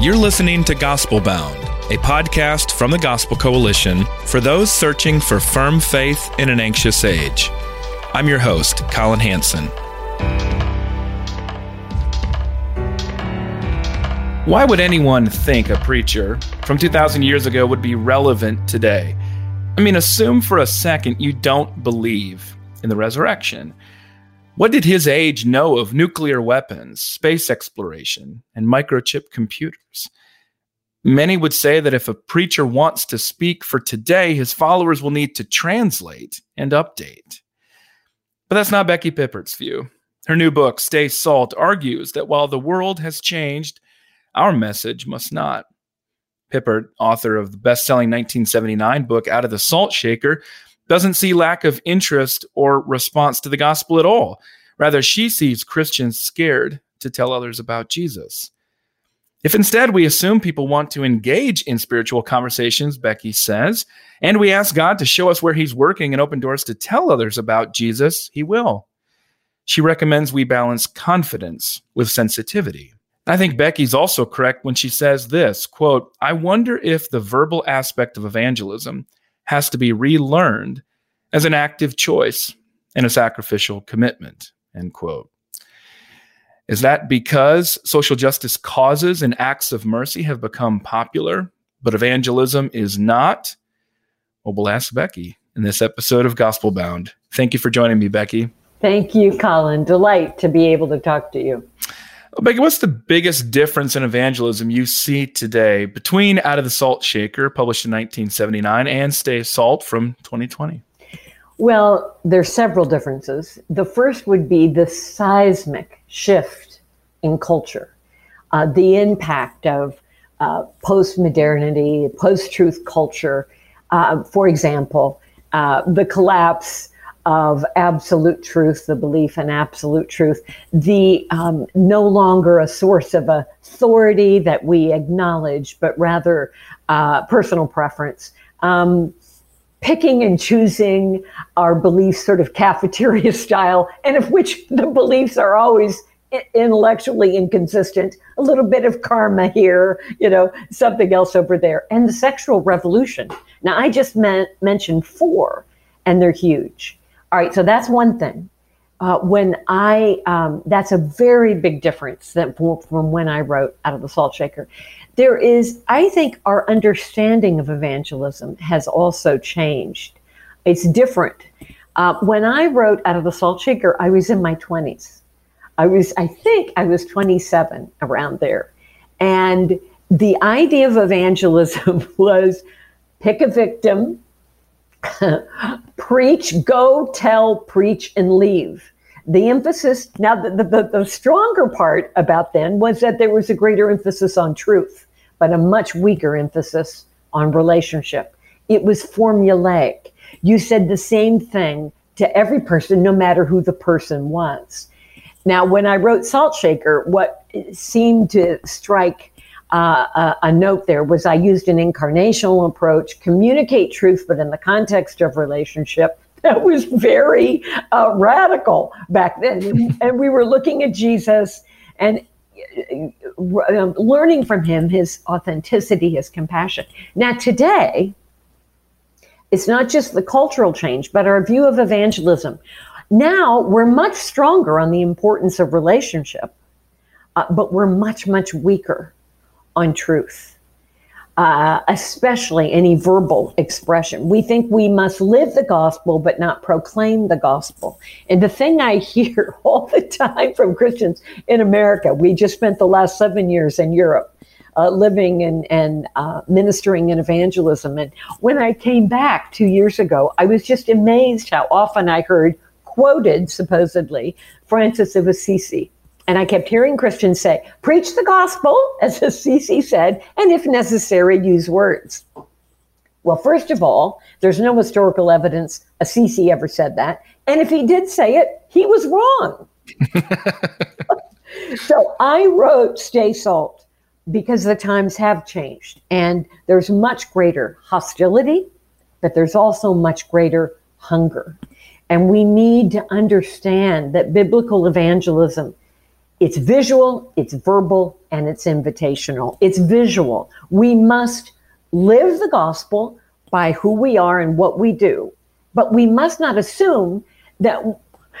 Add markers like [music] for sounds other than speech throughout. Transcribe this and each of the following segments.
You're listening to Gospel Bound, a podcast from the Gospel Coalition for those searching for firm faith in an anxious age. I'm your host, Collin Hansen. Why would anyone think a preacher from 2,000 years ago would be relevant today? I mean, assume for a second you don't believe in the resurrection. What did his age know of nuclear weapons, space exploration, and microchip computers? Many would say that if a preacher wants to speak for today, his followers will need to translate and update. But that's not Becky Pippert's view. Her new book, Stay Salt, argues that while the world has changed, our message must not. Pippert, author of the best selling 1979 book Out of the Salt Shaker, doesn't see lack of interest or response to the gospel at all. Rather, she sees Christians scared to tell others about Jesus. If instead we assume people want to engage in spiritual conversations, Becky says, and we ask God to show us where He's working and open doors to tell others about Jesus, He will. She recommends we balance confidence with sensitivity. I think Becky's also correct when she says this quote, I wonder if the verbal aspect of evangelism has to be relearned as an active choice and a sacrificial commitment, end quote. Is that because social justice causes and acts of mercy have become popular, but evangelism is not? Well, we'll ask Becky in this episode of Gospel Bound. Thank you for joining me, Becky. Thank you, Collin. Delight to be able to talk to you. Becky, what's the biggest difference in evangelism you see today between Out of the Salt Shaker, published in 1979, and Stay Salt from 2020? Well, there's several differences. The first would be the seismic shift in culture, uh, the impact of uh, post modernity, post truth culture. Uh, for example, uh, the collapse of absolute truth, the belief in absolute truth, the um, no longer a source of authority that we acknowledge, but rather uh, personal preference. Um, picking and choosing our beliefs sort of cafeteria [laughs] style, and of which the beliefs are always intellectually inconsistent, a little bit of karma here, you know, something else over there. And the sexual revolution. Now, I just meant, mentioned four, and they're huge. All right, so that's one thing. Uh, when I, um, that's a very big difference from when I wrote Out of the Salt Shaker. There is, I think, our understanding of evangelism has also changed. It's different. Uh, when I wrote Out of the Salt Shaker, I was in my 20s. I was, I think, I was 27 around there. And the idea of evangelism [laughs] was pick a victim, preach, go tell, preach, and leave. The emphasis, now the, the, the, stronger part about then was that there was a greater emphasis on truth, but a much weaker emphasis on relationship. It was formulaic. You said the same thing to every person, no matter who the person was. Now, when I wrote Salt Shaker, what seemed to strike uh, a, a, note there was I used an incarnational approach, communicate truth, but in the context of relationship. [laughs] That was very uh, radical back then. and [laughs] we were looking at Jesus and uh, um, learning from him his authenticity, his compassion. Now, today, it's not just the cultural change, but our view of evangelism. Now we're much stronger on the importance of relationship, uh, but we're much, much weaker on truth, uh, especially any verbal expression. We think we must live the gospel, but not proclaim the gospel. And the thing I [laughs] hear all the time from Christians in America, we just spent the last seven years in Europe. Uh, living and, and uh, ministering in evangelism. And when I came back two years ago, I was just amazed how often I heard quoted supposedly Francis of Assisi. And I kept hearing Christians say, preach the gospel, [laughs] as Assisi said, and if necessary, use words. Well, first of all, there's no historical evidence Assisi ever said that. And if he did say it, he was wrong. [laughs] so I wrote Stay Salt because the times have changed and there's much greater hostility, but there's also much greater hunger. And we need to understand that biblical evangelism it's visual, it's verbal, and it's invitational. It's visual. We must live the gospel by who we are and what we do, but we must not assume that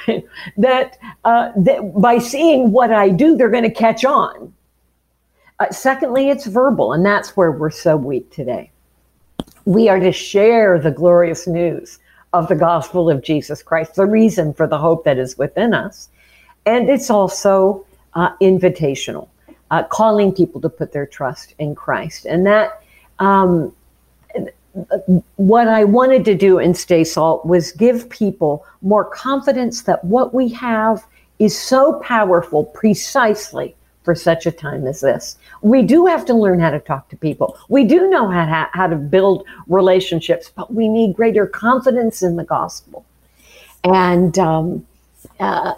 [laughs] that, uh, that by seeing what I do, they're going to catch on. Uh, secondly, it's verbal, and that's where we're so weak today. We are to share the glorious news of the gospel of Jesus Christ, the reason for the hope that is within us. And it's also uh, invitational, uh, calling people to put their trust in Christ. And that, um, what I wanted to do in Stay Salt was give people more confidence that what we have is so powerful precisely for such a time as this. We do have to learn how to talk to people. We do know how to, how to build relationships, but we need greater confidence in the gospel. And um, uh,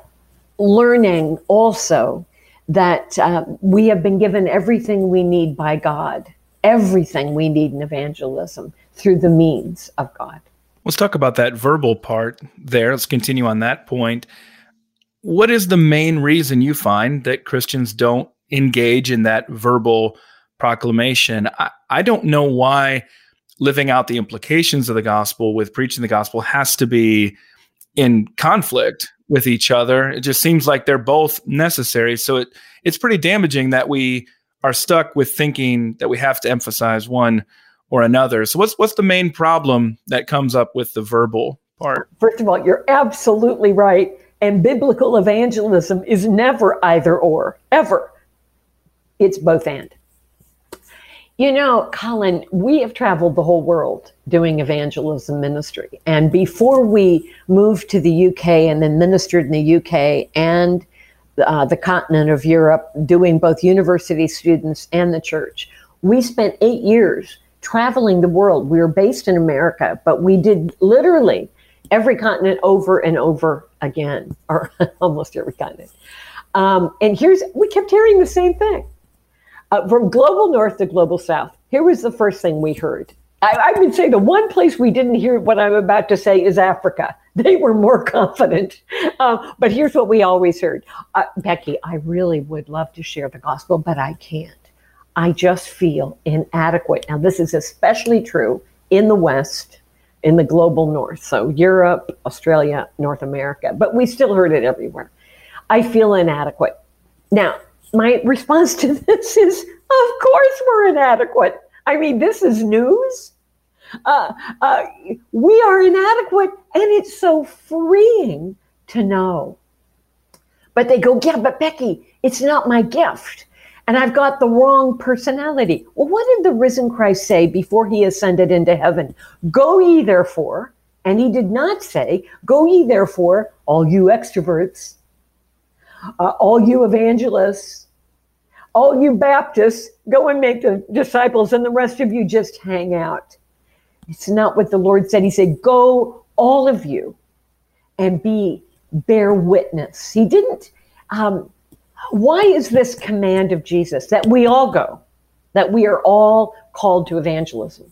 learning also that uh, we have been given everything we need by God, everything we need in evangelism through the means of God. Let's talk about that verbal part there. Let's continue on that point. What is the main reason you find that Christians don't engage in that verbal proclamation? I, I don't know why living out the implications of the gospel with preaching the gospel has to be in conflict with each other. It just seems like they're both necessary. So it it's pretty damaging that we are stuck with thinking that we have to emphasize one or another. So what's what's the main problem that comes up with the verbal part? First of all, you're absolutely right. And biblical evangelism is never either or, ever. It's both and. You know, Collin, we have traveled the whole world doing evangelism ministry. And before we moved to the UK and then ministered in the UK and uh, the continent of Europe, doing both university students and the church, we spent eight years traveling the world. We were based in America, but we did literally every continent over and over again, or [laughs] almost every continent. Um, and here's, we kept hearing the same thing. Uh, from global north to global south, here was the first thing we heard. I, I, would say the one place we didn't hear what I'm about to say is Africa. [laughs] They were more [laughs] confident. Uh, but here's what we always heard uh, Becky, I really would love to share the gospel, but I can't. I just feel inadequate. Now, this is especially true in the West, in the global North. So, Europe, Australia, North America, but we still heard it everywhere. I feel inadequate. Now, my response to [laughs] this is of course we're inadequate. I mean, this is news. Uh, uh, we are inadequate, and it's so freeing to know. But they go, yeah, but Becky, it's not my gift and I've got the wrong personality. Well, what did the risen Christ say before he ascended into heaven? Go ye therefore, and he did not say, Go ye therefore, all you extroverts, uh, all you evangelists, all you Baptists, go and make the disciples, and the rest of you just hang out. It's not what the Lord said. He said, Go, all of you, and be bear witness. He didn't. Um, why is this command of Jesus that we all go, that we are all called to evangelism?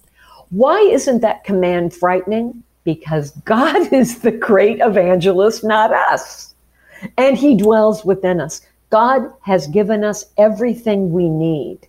Why isn't that command frightening? Because God [laughs] is the great evangelist, not us. And he dwells within us. God has given us everything we need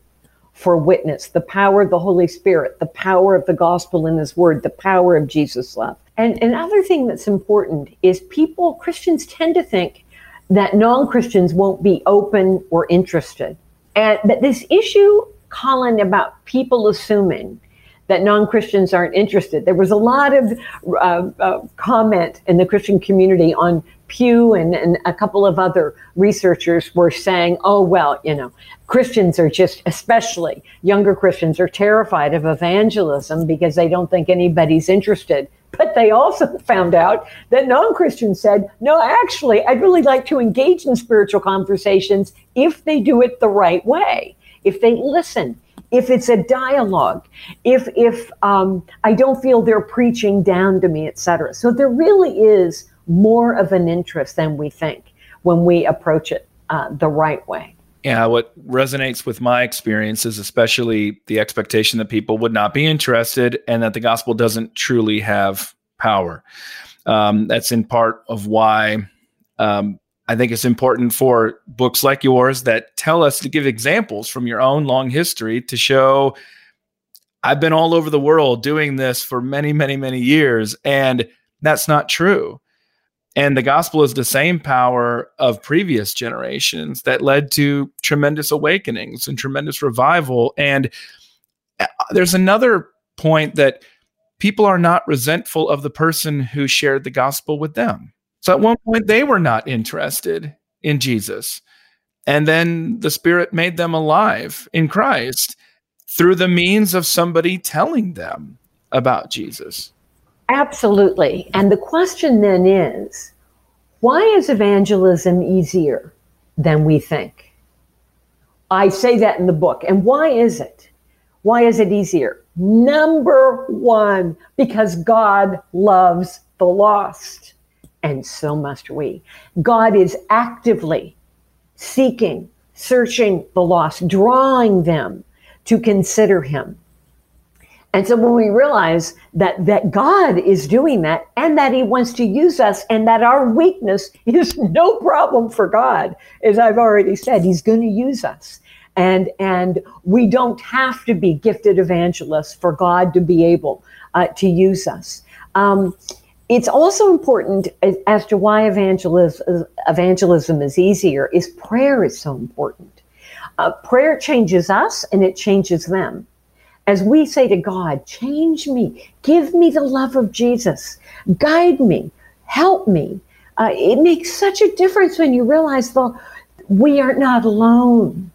for witness the power of the Holy Spirit, the power of the gospel in His Word, the power of Jesus' love. And another thing that's important is people, Christians tend to think that non Christians won't be open or interested. And but this issue, Collin, about people assuming that non Christians aren't interested. There was a lot of uh, uh, comment in the Christian community on Pew and, and a couple of other researchers were saying, oh, well, you know, Christians are just, especially younger Christians, are terrified of evangelism because they don't think anybody's interested. But they also [laughs] found out that non Christians said, no, actually, I'd really like to engage in spiritual conversations if they do it the right way, if they listen, if it's a dialogue, if if um, I don't feel they're preaching down to me, etc. So there really is more of an interest than we think when we approach it uh, the right way. Yeah, what resonates with my experience is especially the expectation that people would not be interested and that the gospel doesn't truly have power. Um, that's in part of why um, I think it's important for books like yours that tell us to give examples from your own long history to show I've been all over the world doing this for many, many, many years, and that's not true. And the gospel is the same power of previous generations that led to tremendous awakenings and tremendous revival. And uh, there's another point that people are not resentful of the person who shared the gospel with them. So at one point, they were not interested in Jesus. And then the Spirit made them alive in Christ through the means of somebody telling them about Jesus. Absolutely. And the question then is why is evangelism easier than we think? I say that in the book. And why is it? Why is it easier? Number one, because God loves the lost and so must we. God is actively seeking, searching the lost, drawing them to consider him. And so when we realize that that God is doing that and that he wants to use us and that our weakness [laughs] is no problem for God, as I've already said, he's going to use us. And and we don't have to be gifted evangelists for God to be able uh, to use us. Um, it's also important as to why evangelism, evangelism is easier is prayer is so important. Uh, prayer changes us and it changes them. As we say to God, change me, give me the love of Jesus, guide me, help me. Uh, it makes such a difference when you realize, though, we are not alone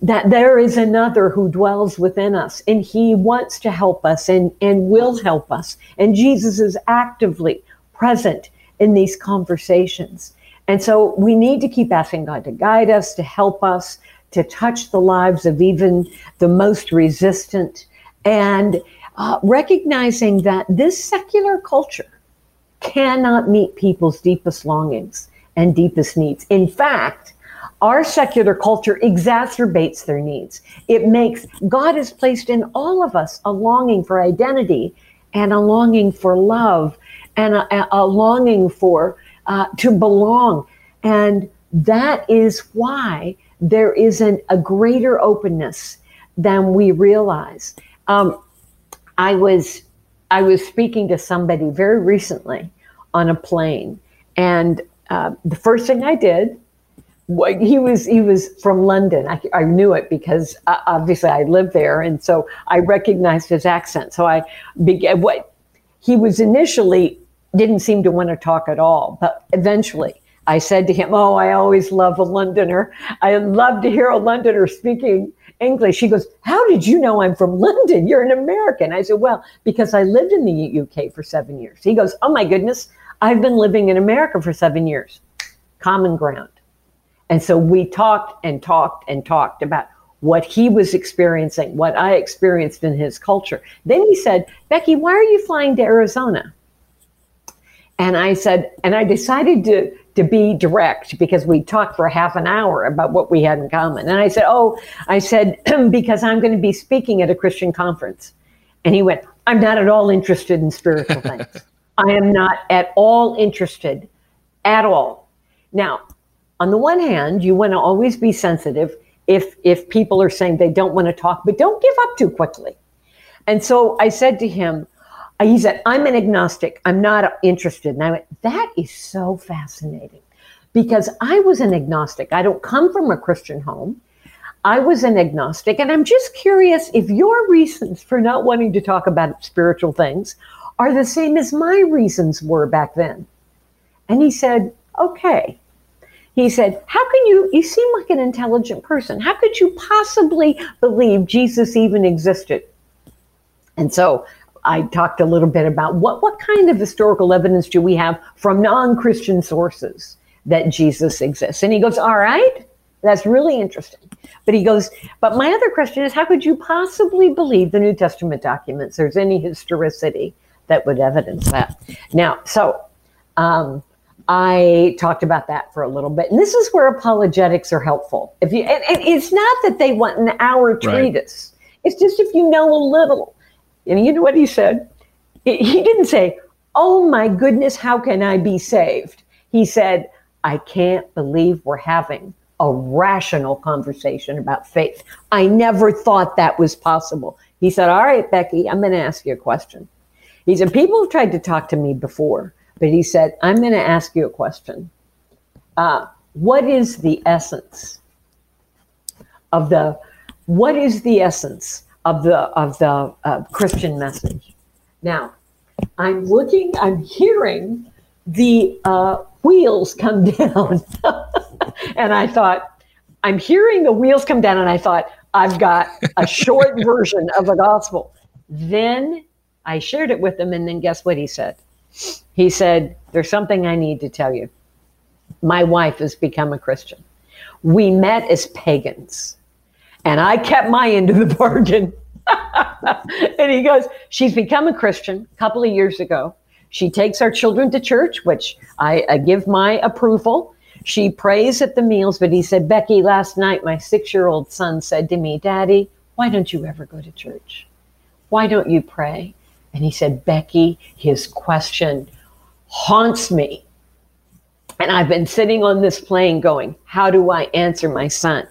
that there is another who dwells within us and he wants to help us and, and will help us. And Jesus is actively present in these conversations. And so we need to keep asking God to guide us, to help us, to touch the lives of even the most resistant, and uh, recognizing that this secular culture cannot meet people's deepest longings and deepest needs. In fact, our secular culture exacerbates their needs. It makes, God has placed in all of us a longing for identity and a longing for love and a, a longing for, uh, to belong. And that is why there isn't a greater openness than we realize. Um, I was I was speaking to somebody very recently on a plane, and uh, the first thing I did he was he was from London. I, I knew it because uh, obviously I lived there, and so I recognized his accent. So I began what he was initially didn't seem to want to talk at all, but eventually I said to him, "Oh, I always love a Londoner. I love to hear a Londoner speaking." English. He goes, How did you know I'm from London? You're an American. I said, Well, because I lived in the UK for seven years. He goes, Oh my goodness, I've been living in America for seven years. Common ground. And so we talked and talked and talked about what he was experiencing, what I experienced in his culture. Then he said, Becky, why are you flying to Arizona? And I said, and I decided to, to be direct because we talked for half an hour about what we had in common. And I said, Oh, I said, [clears throat] because I'm going to be speaking at a Christian conference. And he went, I'm not at all interested in spiritual things. [laughs] I am not at all interested at all. Now, on the one hand, you want to always be sensitive if if people are saying they don't want to talk, but don't give up too quickly. And so I said to him, he said, I'm an agnostic. I'm not interested. And I went, that is so fascinating because I was an agnostic. I don't come from a Christian home. I was an agnostic. And I'm just curious if your reasons for not wanting to talk about spiritual things are the same as my reasons were back then. And he said, okay he said, How can you? You seem like an intelligent person. How could you possibly believe Jesus even existed? And so I talked a little bit about what, what kind of historical evidence do we have from non Christian sources that Jesus exists. And he goes, All right, that's really interesting. But he goes, But my other question is, how could you possibly believe the New Testament documents? There's any historicity that would evidence that. Now, so um, I talked about that for a little bit. And this is where apologetics are helpful. If you, and, and it's not that they want an hour treatise, right. it's just if you know a little. And you know what he said? He didn't say, Oh my goodness, how can I be saved? He said, I can't believe we're having a rational conversation about faith. I never thought that was possible. He said, All right, Becky, I'm going to ask you a question. He said, People have tried to talk to me before, but he said, I'm going to ask you a question. Uh, what is the essence of the what is the essence of the of the uh, Christian message? Now, I'm looking, I'm hearing the uh, wheels come [laughs] down. and I thought, I'm hearing the wheels come down, and I thought, I've got a short [laughs] version of the gospel. Then I shared it with him, and then guess what he said? He said, There's something I need to tell you. My wife has become a Christian. We met as pagans, and I kept my end of the bargain. [laughs] and he goes, She's become a Christian a couple of years ago. She takes our children to church, which I, I give my approval. She prays at the meals, but he said, Becky, last night my six year old son said to me, Daddy, why don't you ever go to church? Why don't you pray? And he said, Becky, his question haunts me. And I've been sitting on this plane going, How do I answer my son?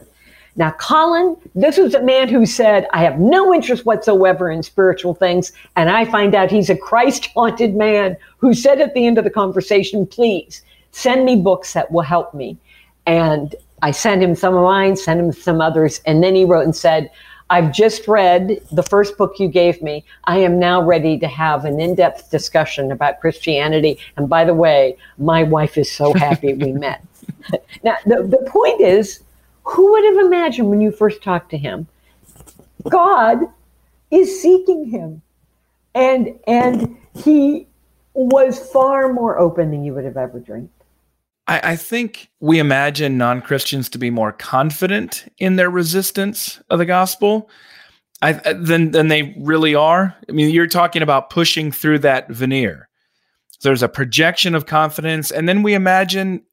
Now, Collin, this was a man who said, I have no interest whatsoever in spiritual things. And I find out he's a Christ haunted man who said at the end of the conversation, please send me books that will help me. And I sent him some of mine, sent him some others. And then he wrote and said, I've just read the first book you gave me. I am now ready to have an in depth discussion about Christianity. And by the way, my wife is so happy we [laughs] met. now, the, the point is, who would have imagined when you first talked to him? God is seeking him. And and he was far more open than you would have ever dreamed. I, I think we imagine non Christians to be more confident in their resistance of the gospel I, than than they really are. I mean, you're talking about pushing through that veneer. So there's a projection of confidence, and then we imagine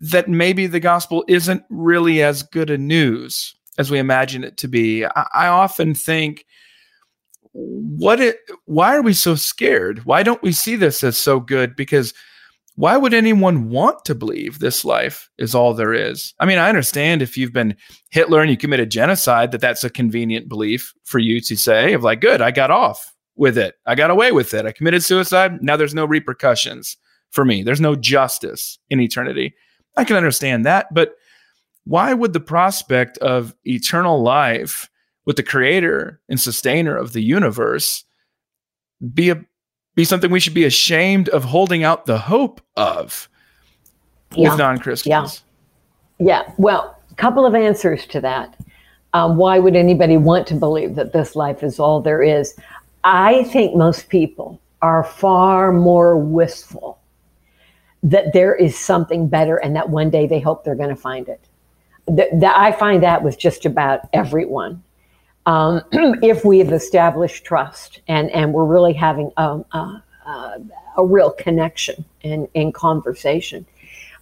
that maybe the gospel isn't really as good a news as we imagine it to be. I, I often think, what it, why are we so scared? Why don't we see this as so good? Because why would anyone want to believe this life is all there is? I mean, I understand if you've been Hitler and you committed genocide, that that's a convenient belief for you to say, of like, good, I got off with it. I got away with it. I committed suicide. Now there's no repercussions for me. There's no justice in eternity. I can understand that, but why would the prospect of eternal life with the creator and sustainer of the universe be a be something we should be ashamed of holding out the hope of yeah. with non-Christians? Yeah. Yeah. Well, a couple of answers to that. Um, why would anybody want to believe that this life is all there is? I think most people are far more wistful that there is something better and that one day they hope they're going to find it. That, I find that with just about everyone. Um, [clears throat] if we have established trust and, and we're really having a, a, a real connection in, in conversation.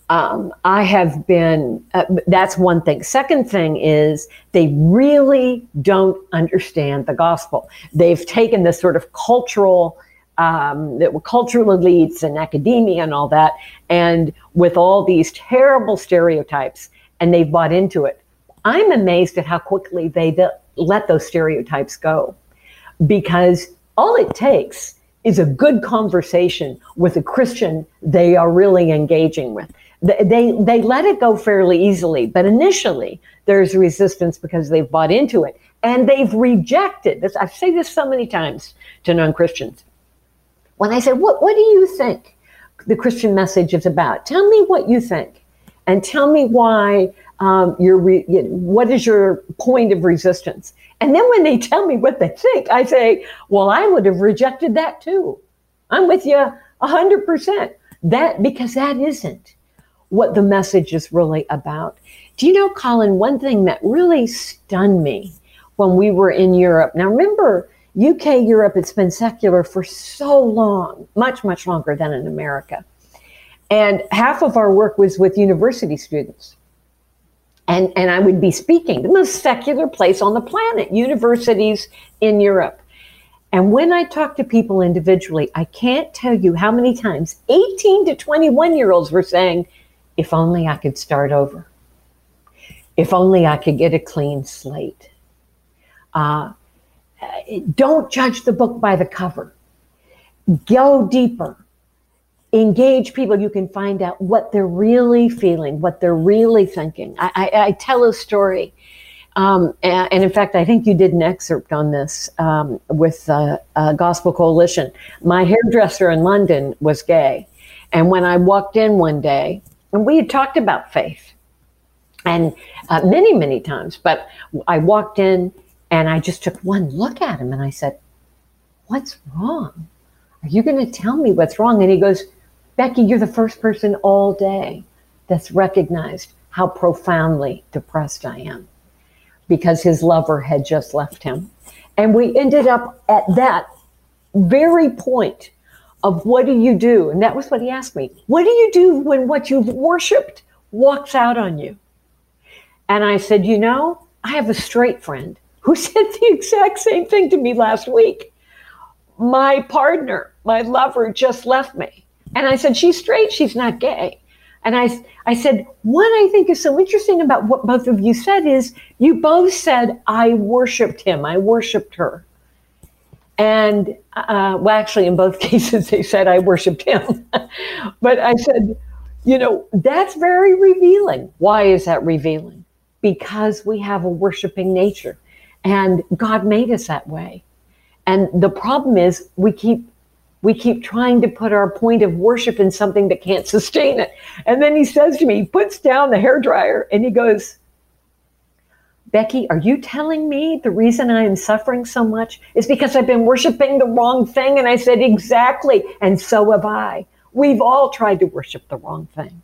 Um, I have been, uh, that's one thing. Second thing is they really don't understand the gospel. They've taken this sort of cultural um, that were cultural elites and academia and all that, and with all these terrible stereotypes, and they've bought into it. I'm amazed at how quickly they th- let those stereotypes go, because all it takes is a good conversation with a Christian they are really engaging with. They, they, they let it go fairly easily, but initially there's resistance because they've bought into it and they've rejected this. I've said this so many times to non Christians when I say, what, what do you think the Christian message is about? Tell me what you think. And tell me why um, re- what is your point of resistance? And then when they tell me what they think, I say, well, I would have rejected that too. I'm with you a hundred percent. That because that isn't what the message is really about. Do you know, Collin, one thing that really stunned me when we were in Europe? Now, remember, UK, Europe, it's been secular for so long, much, much longer than in America. And half of our work was with university students. And, and I would be speaking, the most secular place on the planet, universities in Europe. And when I talk to people individually, I can't tell you how many times 18 to 21 year olds were saying, if only I could start over. If only I could get a clean slate. Uh, don't judge the book by the cover. Go deeper engage people, you can find out what they're really feeling, what they're really thinking. I, I, I tell a story. Um, and, and, in fact, I think you did an excerpt on this um, with uh, uh, Gospel Coalition. My hairdresser in London was gay. And when I walked in one day, and we had talked about faith, and uh, many, many times, but I walked in and I just took one look at him and I said, What's wrong? Are you going to tell me what's wrong? And he goes, Becky, you're the first person all day that's recognized how profoundly depressed I am because his lover had just left him. And we ended up at that very point of what do you do? And that was what he asked me. What do you do when what you've worshiped walks out on you? And I said, You know, I have a straight friend [laughs] who said the exact same thing to me last week. My partner, my lover, just left me. And I said, she's straight, she's not gay. And I, I said, what I think is so interesting about what both of you said is you both said, I worshiped him, I worshiped her. And uh, well, actually, in both [laughs] cases, they said, I worshiped him. [laughs] but I said, you know, that's very revealing. Why is that revealing? Because we have a worshiping nature and God made us that way. And the problem is we keep we keep trying to put our point of worship in something that can't [laughs] sustain it. And then he says to me, he puts down the hair dryer and he goes, Becky, are you telling me the reason I am suffering so much is because I've been worshiping the wrong thing? And I said, Exactly. And so have I. We've all tried to worship the wrong thing.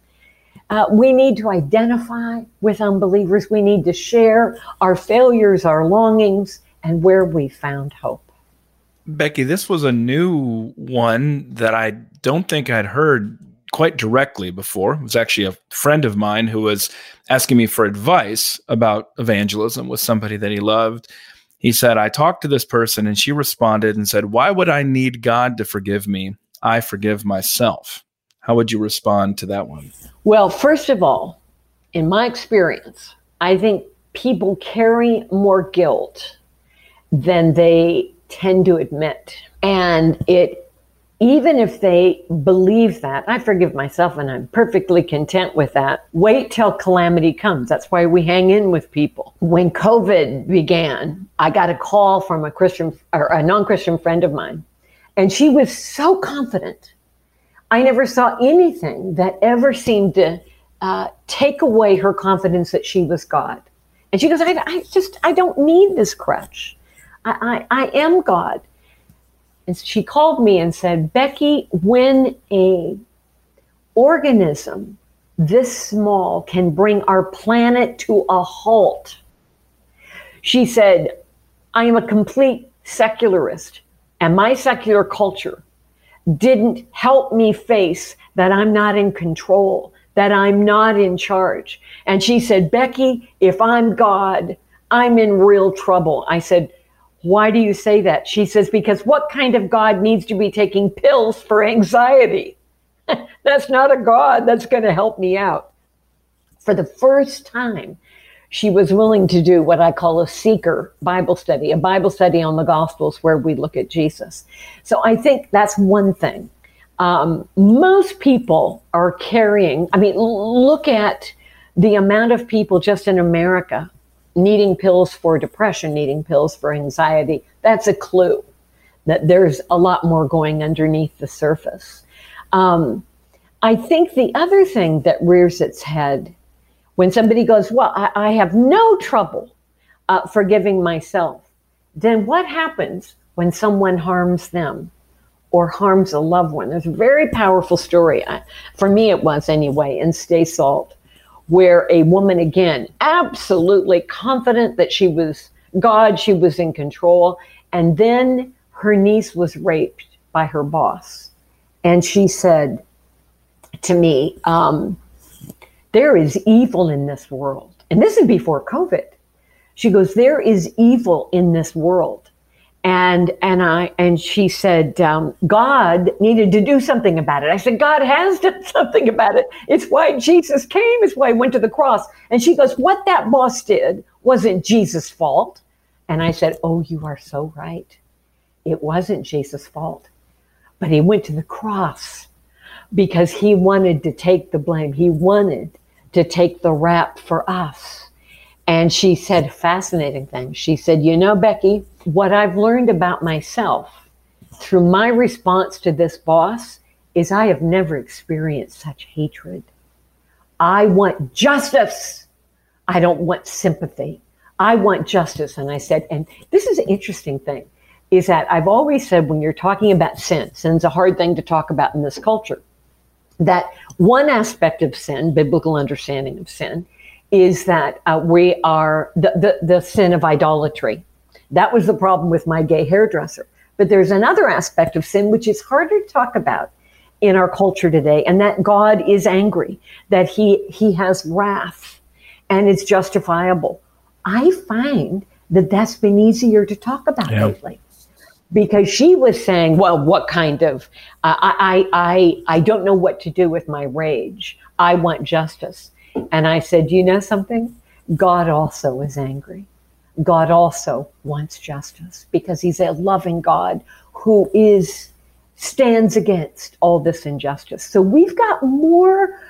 Uh, we need to identify with unbelievers. We need to share our failures, our longings, and where we found hope. Becky, this was a new one that I don't think I'd heard quite directly before. It was actually a friend of mine who was asking me for advice about evangelism with somebody that he loved. He said, I talked to this person and she responded and said, Why would I need God to forgive me? I forgive myself. How would you respond to that one? Well, first of all, in my experience, I think people carry more guilt than they tend to admit. And it, even if they believe that, I forgive myself and I'm perfectly content with that. Wait till calamity comes. That's why we hang in with people. When COVID began, I got a call from a Christian or a non Christian friend of mine, and she was so confident. I never saw anything that ever seemed to uh, take away her confidence that she was God. And she goes, I, I just, I don't need this crutch. I, I, I am God. And she called me and said, Becky, when a organism this small can bring our planet to a halt, she said, I am a complete secularist, and my secular culture didn't help me face that I'm not in control, that I'm not in charge. And she said, Becky, if I'm God, I'm in real trouble. I said, why do you say that? She says, Because what kind of God needs to be taking pills for anxiety? [laughs] that's not a God that's going to help me out. For the first time, she was willing to do what I call a seeker Bible study, a Bible study on the Gospels where we look at Jesus. So I think that's one thing. Um, most people are carrying, I mean, look at the amount of people just in America needing pills for depression, needing pills for anxiety, that's a clue that there's a lot more going underneath the surface. Um, I think the other thing that rears its head When somebody goes, Well, I, I have no trouble uh, forgiving myself, then what happens when someone harms them or harms a loved one? There's a very powerful story. For me, it was anyway, in Stay Salt, where a woman, again, absolutely confident that she was God, she was in control, and then her niece was raped by her boss. And she said to me, um, There is evil in this world. And this is before COVID. She goes, There is evil in this world. And and I and she said um, God needed to do something about it. I said God has [laughs] done something about it. It's why Jesus came. It's why he went to the cross. And she goes, "What that boss did wasn't Jesus' fault." And I said, "Oh, you are so right. It wasn't Jesus' fault, but he went to the cross because he wanted to take the blame. He wanted to take the rap for us." And she said fascinating things. She said, You know, Becky, what I've learned about myself through my response to this boss is I have never experienced such hatred. I want justice. I don't want sympathy. I want justice. And I said, and this is an interesting thing, is that I've always said when you're talking about sin, sin's a hard thing to talk about in this culture, that one aspect of sin, biblical understanding of sin, is that uh, we are the, the, the sin of idolatry. That was the problem with my gay hairdresser. But there's another aspect of sin which is harder to talk about in our culture today, and that God is angry, that He He has wrath, and it's justifiable. I find that that's been easier to talk about yeah. lately because she was saying, "Well, what kind of? Uh, I, I, I, don't know what to do with my rage. I want justice." And I said, You know something? God also is angry. God also wants justice because he's a loving God who is stands against all this injustice. So we've got more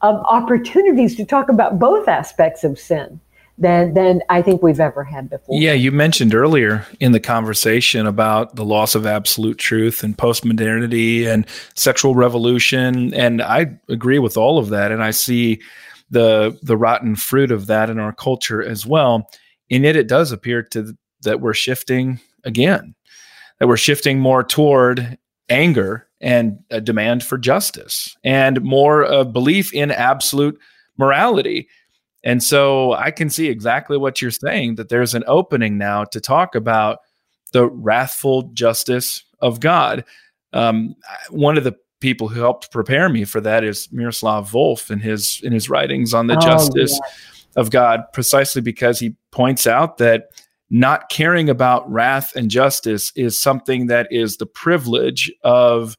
of opportunities to talk about both aspects of sin than than I think we've ever had before. Yeah, you mentioned earlier in the conversation about the loss of absolute truth and postmodernity and sexual revolution and I agree with all of that and I see the the rotten fruit of that in our culture as well. And yet, it does appear to that we're shifting again, that we're shifting more toward anger and a demand for justice and more of belief in absolute morality. And so I can see exactly what you're saying that there's an opening now to talk about the wrathful justice of God. Um, one of the people who helped prepare me for that is Miroslav Volf in his in his writings on the oh, justice yeah. of God, precisely because he points out that not caring about wrath and justice is something that is the privilege of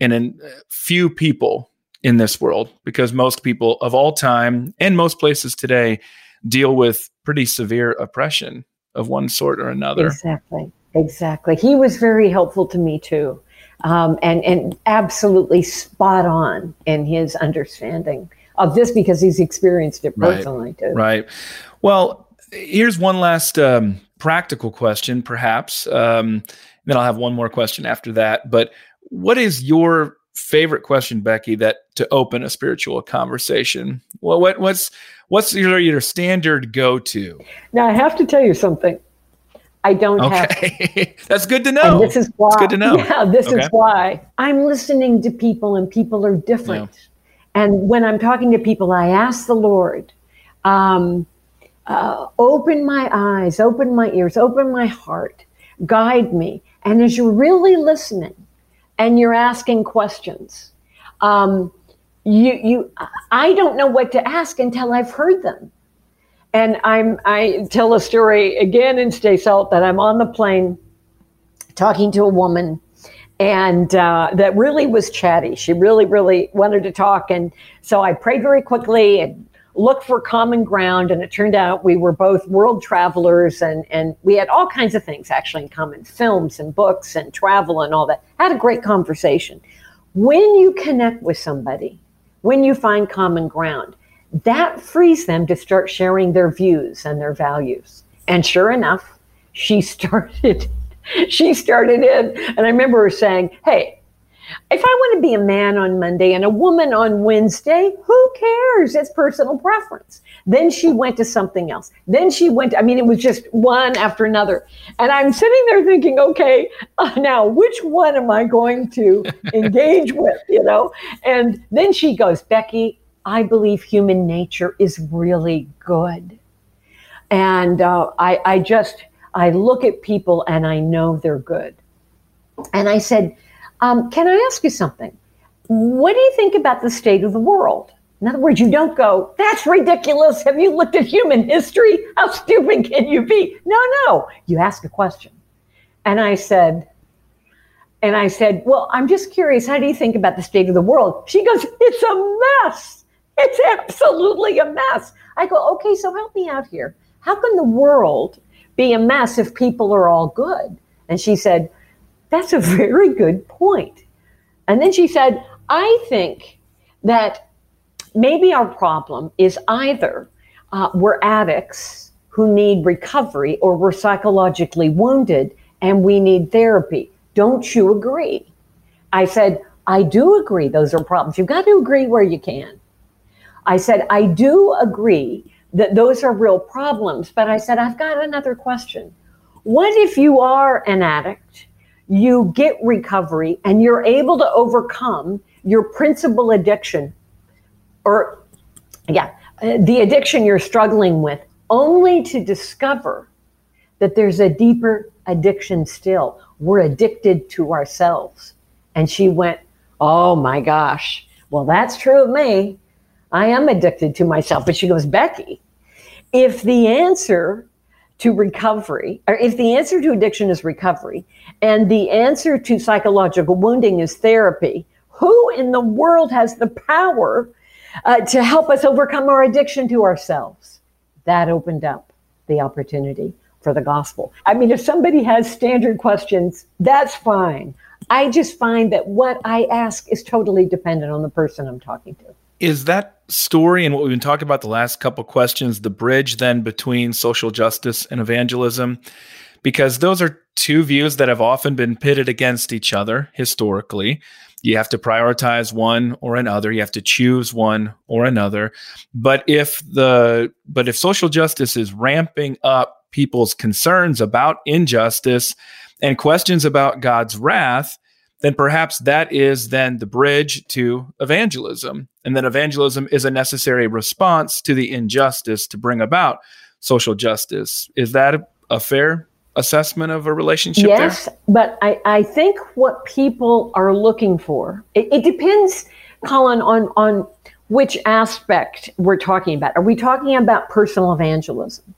an, a few people in this world, because most people of all time and most places today deal with pretty severe oppression of one sort or another. Exactly. Exactly. He was very helpful to me too um, and and absolutely spot on in his understanding of this because he's experienced it personally right, too. Right. Well, here's one last um, practical question, perhaps. Um, then I'll have one more question after that. But what is your favorite question, Becky, that to open a spiritual conversation? Well, what, what's what's your, your standard go to? Now I have to tell you something. I don't okay. have. [laughs] That's good to know. And this is why. It's good to know. Yeah, this okay. is why I'm listening to people, and people are different. Yeah. And when I'm talking to people, I ask the Lord, um, uh, open my eyes, open my ears, open my heart, guide me. And as you're really listening, and you're asking questions, um, you you I don't know what to ask until I've heard them. And I'm I tell a story again in Stay Salt that I'm on the plane talking to a woman and uh, that really was chatty. She really, really wanted to talk. And so I prayed very quickly and looked for common ground. And it turned out we were both world travelers and, and we had all kinds of things actually in common films and books and travel and all that. Had a great conversation. When you connect with somebody, when you find common ground, that frees them to start sharing their views and their values. And sure enough, she [laughs] started she started in and I remember her saying, "Hey, if I want to be a man on Monday and a woman on Wednesday, who cares? It's personal preference. Then she went to something else. Then she went, I mean, it was just one after another. And I'm sitting there thinking, okay, uh, now which one am I going to [laughs] engage with, you know? And then she goes, Becky, I believe human nature is really good. And uh, I, I just, I look at people and I know they're good. And I said, um, Can I ask you something? What do you think about the state of the world? In other words, you don't go, That's ridiculous. Have you looked at human history? How stupid can you be? No, no. You ask a question. And I said, and I said, Well, I'm just curious, how do you think about the state of the world? She goes, It's a mess. It's absolutely a mess. I go, Okay, so help me out here. How can the world be a mess if people are all good? And she said, That's a very good point. And then she said, I think that maybe our problem is either uh, we're addicts who need recovery or we're psychologically wounded and we need therapy. Don't you agree? I said, I do agree those are problems. You've got to agree where you can. I said, I do agree that those are real problems. But I said, I've got another question. What if you are an addict, you get recovery, and you're able to overcome your principal addiction, or yeah, uh, the addiction you're struggling with, only to discover that there's a deeper addiction still. We're addicted to ourselves. And she went, Oh my gosh. Well, that's true of me. I am addicted to myself. But she goes, Becky, if the answer to recovery, or if the answer to addiction is recovery, and the answer to psychological wounding is therapy, who in the world has the power uh, to help us overcome our addiction to ourselves? That opened up the opportunity for the gospel. I mean, if somebody has standard questions, that's fine. I just find that what I ask is totally dependent on the person I'm talking to. Is that story and what we've been talking about the last couple questions the bridge then between social justice and evangelism? Because those are two views that have often been pitted against each other historically. You have to prioritize one or another. You have to choose one or another. But if the but if social justice is ramping up people's concerns about injustice and questions about God's wrath, then perhaps that is then the bridge to evangelism. And then evangelism is a necessary response to the injustice to bring about social justice. Is that a, fair assessment of a relationship yes, there? but I, I think what people are looking for, it, it depends, Collin, on, on which aspect we're talking about. Are we talking about personal evangelism?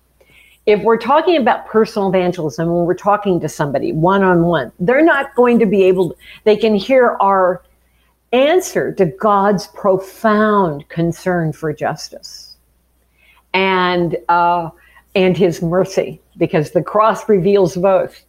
If we're talking about personal evangelism, when we're talking to somebody one on one, they're not going to be able, to, they can hear our answer to God's profound concern for justice and, uh, and his mercy, because the cross reveals both.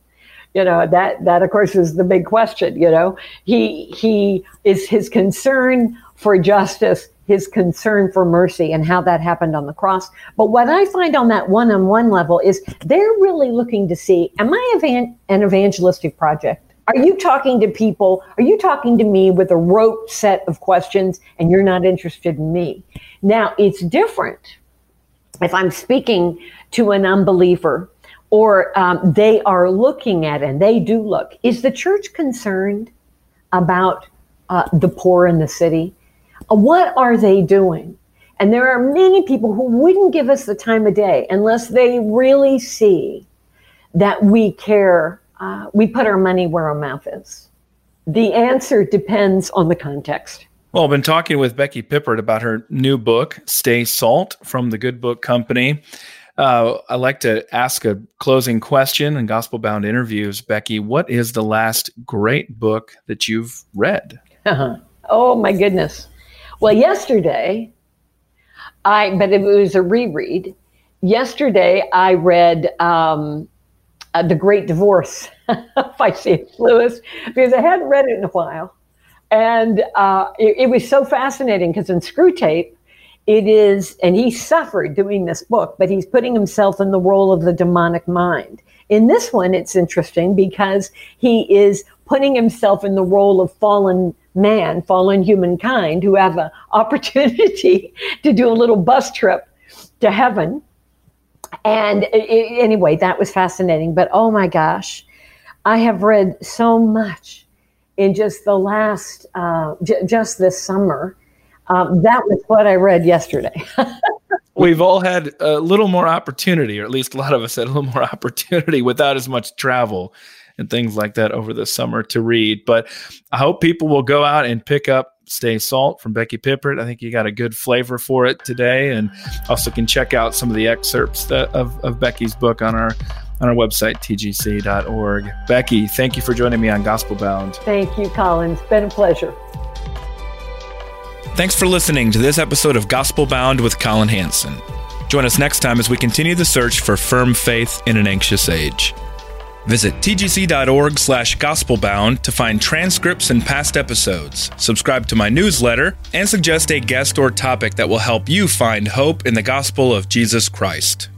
You know, that, that of course is the big question, you know, he, he is his concern for justice his concern for mercy and how that happened on the cross. But what I find on that one on one level is they're really looking to see Am I evan- an evangelistic project? Are you talking to people? Are you talking to me with a rote set of questions and you're not interested in me? Now, it's different if I'm speaking to an unbeliever or um, they are looking at, and they do look, is the church concerned about uh, the poor in the city? What are they doing? And there are many people who wouldn't give us the time of day unless they really see that we care, uh, we put our money where our mouth is. The answer depends on the context. Well, I've been talking with Becky Pippert about her new book, Stay Salt, from the Good Book Company. Uh, I like to ask a closing question in Gospel Bound interviews. Becky, what is the last great book that you've read? Uh-huh. [laughs] Oh, my goodness. Well, yesterday, I, but it was a reread. Yesterday, I read um, uh, The Great Divorce [laughs] by C.S. Lewis because I hadn't read it in a while. And uh, it, it, was so fascinating because in Screwtape, it is, and he suffered doing this book, but he's putting himself in the role of the demonic mind. In this one, it's interesting because he is putting himself in the role of fallen man, fallen humankind, who have an [laughs] opportunity to do a little bus trip to heaven. And it, anyway, that was fascinating. But oh my gosh, I have read so much in just the last, uh, j- just this summer. Um, that was what I read yesterday. [laughs] We've all had a little more opportunity, or at least a lot of us had a little more [laughs] opportunity without as much travel and things like that over the summer to read. But I hope people will go out and pick up Stay Salt from Becky Pippert. I think you got a good flavor for it today, and also can check out some of the excerpts that, of, of Becky's book on our on our website tgc.org. Becky, thank you for joining me on Gospel Bound. Thank you, Collin. It's been a pleasure. Thanks for listening to this episode of Gospel Bound with Collin Hansen. Join us next time as we continue the search for firm faith in an anxious age. Visit tgc.org slash gospelbound to find transcripts and past episodes, subscribe to my newsletter, and suggest a guest or topic that will help you find hope in the gospel of Jesus Christ.